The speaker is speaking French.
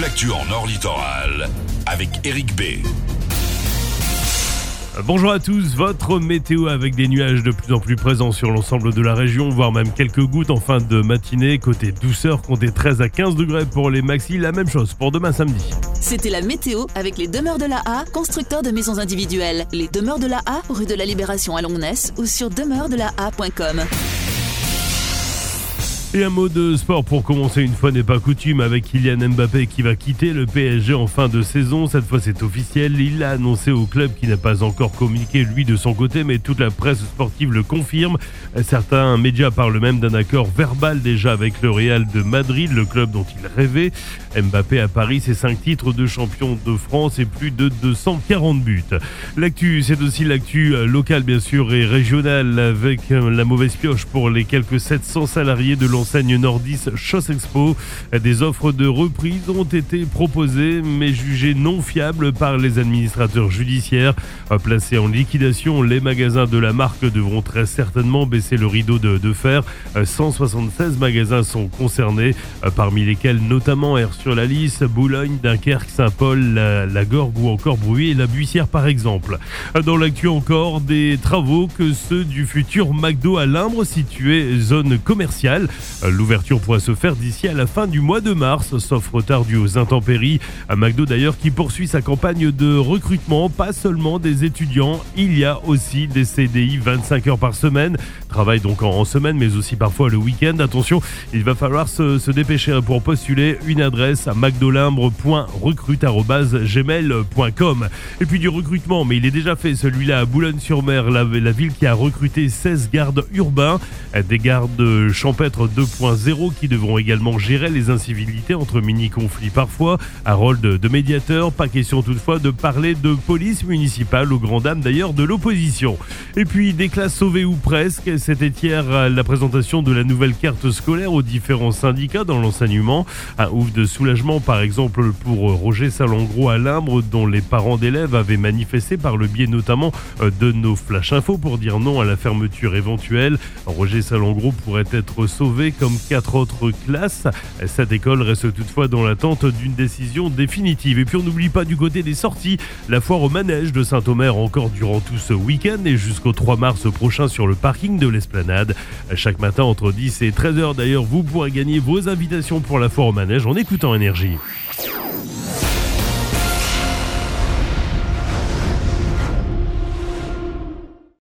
toute l'actu en Nord Littoral avec Eric B. Bonjour à tous, votre météo avec des nuages de plus en plus présents sur l'ensemble de la région, voire même quelques gouttes en fin de matinée. Côté douceur, comptez 13 à 15 degrés pour les maxi, la même chose pour demain samedi. C'était la météo avec les demeures de la A, constructeurs de maisons individuelles. Les demeures de la A, rue de la Libération à Longness ou sur demeuresdelaa.com. Et un mot de sport pour commencer une fois n'est pas coutume avec Kylian Mbappé qui va quitter le PSG en fin de saison. Cette fois c'est officiel. Il l'a annoncé au club qui n'a pas encore communiqué lui de son côté mais toute la presse sportive le confirme. Certains médias parlent même d'un accord verbal déjà avec le Real de Madrid, le club dont il rêvait. Mbappé à Paris, c'est 5 titres de champion de France et plus de 240 buts. L'actu, c'est aussi l'actu locale bien sûr et régionale avec la mauvaise pioche pour les quelques 700 salariés de l'entreprise l'enseigne Nordis Choss Expo. Des offres de reprise ont été proposées mais jugées non fiables par les administrateurs judiciaires. Placés en liquidation, les magasins de la marque devront très certainement baisser le rideau de, fer. 176 magasins sont concernés, parmi lesquels notamment Air sur la Lys, Boulogne, Dunkerque, Saint-Paul, la, Gorgue ou encore Bruy et la Buissière par exemple. Dans l'actu encore, des travaux que ceux du futur McDo à Limbre situé zone commerciale. L'ouverture pourrait se faire d'ici à la fin du mois de mars, sauf retard dû aux intempéries. Un McDo d'ailleurs qui poursuit sa campagne de recrutement, pas seulement des étudiants, il y a aussi des CDI 25 heures par semaine. Travail donc en, semaine mais aussi parfois le week-end. Attention, il va falloir se, dépêcher pour postuler une adresse à mcdolimbre.recrute.gmail.com Et puis du recrutement, mais il est déjà fait celui-là à Boulogne-sur-Mer, la, la ville qui a recruté 16 gardes urbains, des gardes champêtres 2.0 qui devront également gérer les incivilités entre mini-conflits parfois, à rôle de, médiateur. Pas question toutefois de parler de police municipale, aux grandes dames d'ailleurs de l'opposition. Et puis des classes sauvées ou presque, c'était hier la présentation de la nouvelle carte scolaire aux différents syndicats dans l'enseignement. Un ouf de soulagement par exemple pour Roger Salengro à Limbre dont les parents d'élèves avaient manifesté par le biais notamment euh, de nos flash infos pour dire non à la fermeture éventuelle. Roger Salengro pourrait être sauvé comme quatre autres classes. Cette école reste toutefois dans l'attente d'une décision définitive. Et puis on n'oublie pas du côté des sorties, la foire au manège de Saint-Omer encore durant tout ce week-end et jusqu'au 3 mars prochain sur le parking de l'Esplanade. Chaque matin entre 10 et 13h d'ailleurs, vous pourrez gagner vos invitations pour la foire au manège en écoutant Énergie.